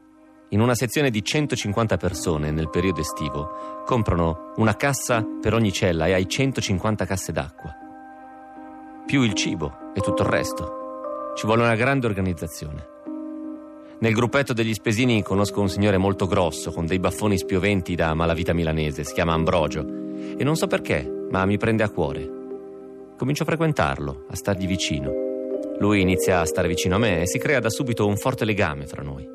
In una sezione di 150 persone nel periodo estivo comprano una cassa per ogni cella e hai 150 casse d'acqua. Più il cibo e tutto il resto. Ci vuole una grande organizzazione. Nel gruppetto degli spesini conosco un signore molto grosso con dei baffoni spioventi da malavita milanese, si chiama Ambrogio e non so perché, ma mi prende a cuore. Comincio a frequentarlo, a stargli vicino. Lui inizia a stare vicino a me e si crea da subito un forte legame fra noi.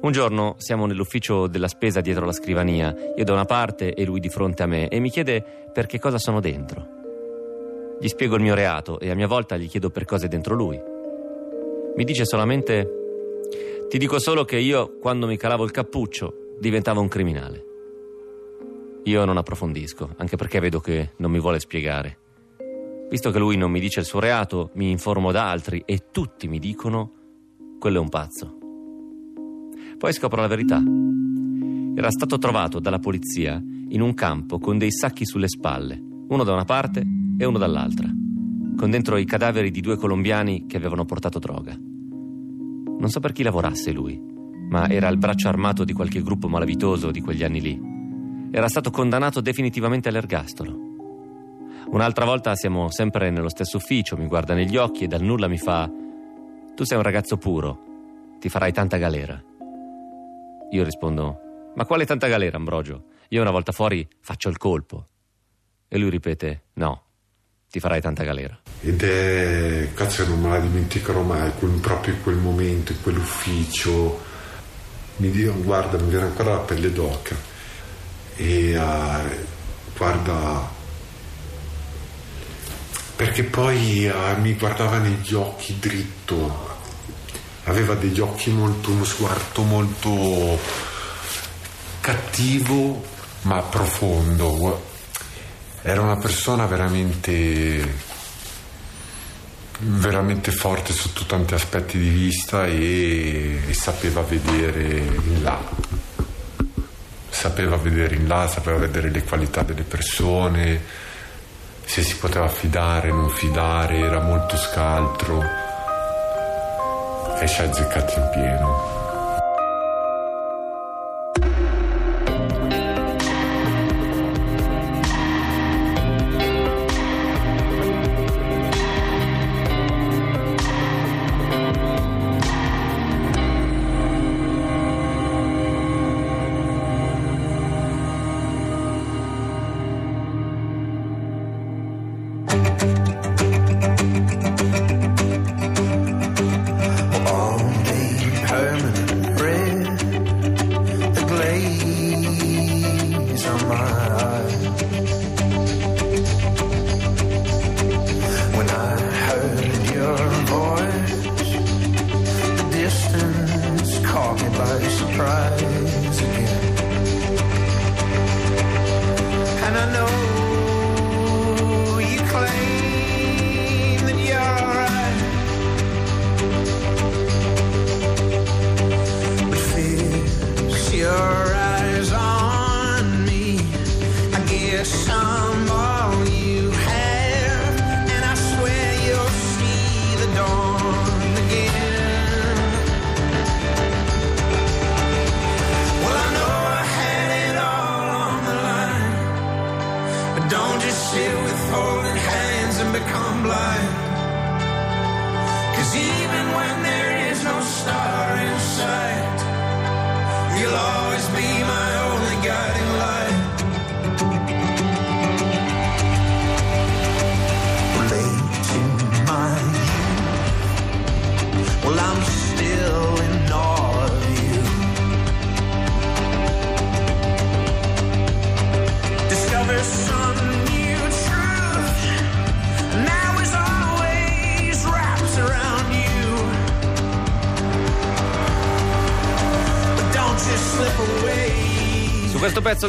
Un giorno siamo nell'ufficio della spesa dietro la scrivania, io da una parte e lui di fronte a me, e mi chiede per che cosa sono dentro. Gli spiego il mio reato e a mia volta gli chiedo per cosa è dentro lui. Mi dice solamente: Ti dico solo che io, quando mi calavo il cappuccio, diventavo un criminale. Io non approfondisco, anche perché vedo che non mi vuole spiegare. Visto che lui non mi dice il suo reato, mi informo da altri e tutti mi dicono quello è un pazzo. Poi scopro la verità. Era stato trovato dalla polizia in un campo con dei sacchi sulle spalle, uno da una parte e uno dall'altra, con dentro i cadaveri di due colombiani che avevano portato droga. Non so per chi lavorasse lui, ma era il braccio armato di qualche gruppo malavitoso di quegli anni lì. Era stato condannato definitivamente all'ergastolo. Un'altra volta siamo sempre nello stesso ufficio, mi guarda negli occhi e dal nulla mi fa: Tu sei un ragazzo puro, ti farai tanta galera. Io rispondo: Ma quale tanta galera, Ambrogio? Io una volta fuori faccio il colpo. E lui ripete: No, ti farai tanta galera. Ed è, cazzo, non me la dimenticherò mai, quel- proprio in quel momento, in quell'ufficio. Mi dico, guarda, mi viene ancora la pelle d'oca. E eh, guarda, perché poi eh, mi guardava negli occhi dritto, aveva degli occhi molto, uno sguardo molto cattivo ma profondo. Era una persona veramente veramente forte sotto tanti aspetti di vista e, e sapeva vedere in là. Sapeva vedere in là, sapeva vedere le qualità delle persone, se si poteva fidare, non fidare, era molto scaltro e ci ha azzeccato in pieno.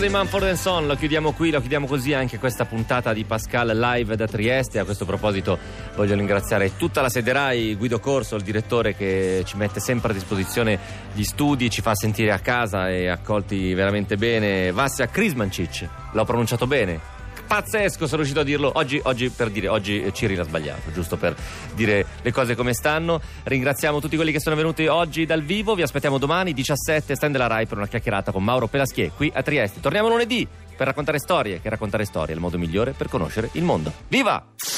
Dei Manford Son lo chiudiamo qui, lo chiudiamo così anche questa puntata di Pascal live da Trieste. A questo proposito voglio ringraziare tutta la sede Rai, Guido Corso, il direttore che ci mette sempre a disposizione gli studi, ci fa sentire a casa e accolti veramente bene. Vassia Krismancic, l'ho pronunciato bene. Pazzesco, sono riuscito a dirlo oggi, oggi per dire, oggi Cyril ha sbagliato, giusto per dire le cose come stanno. Ringraziamo tutti quelli che sono venuti oggi dal vivo, vi aspettiamo domani 17 stand della Rai per una chiacchierata con Mauro Pelaschier qui a Trieste. Torniamo lunedì per raccontare storie, che raccontare storie è il modo migliore per conoscere il mondo. Viva!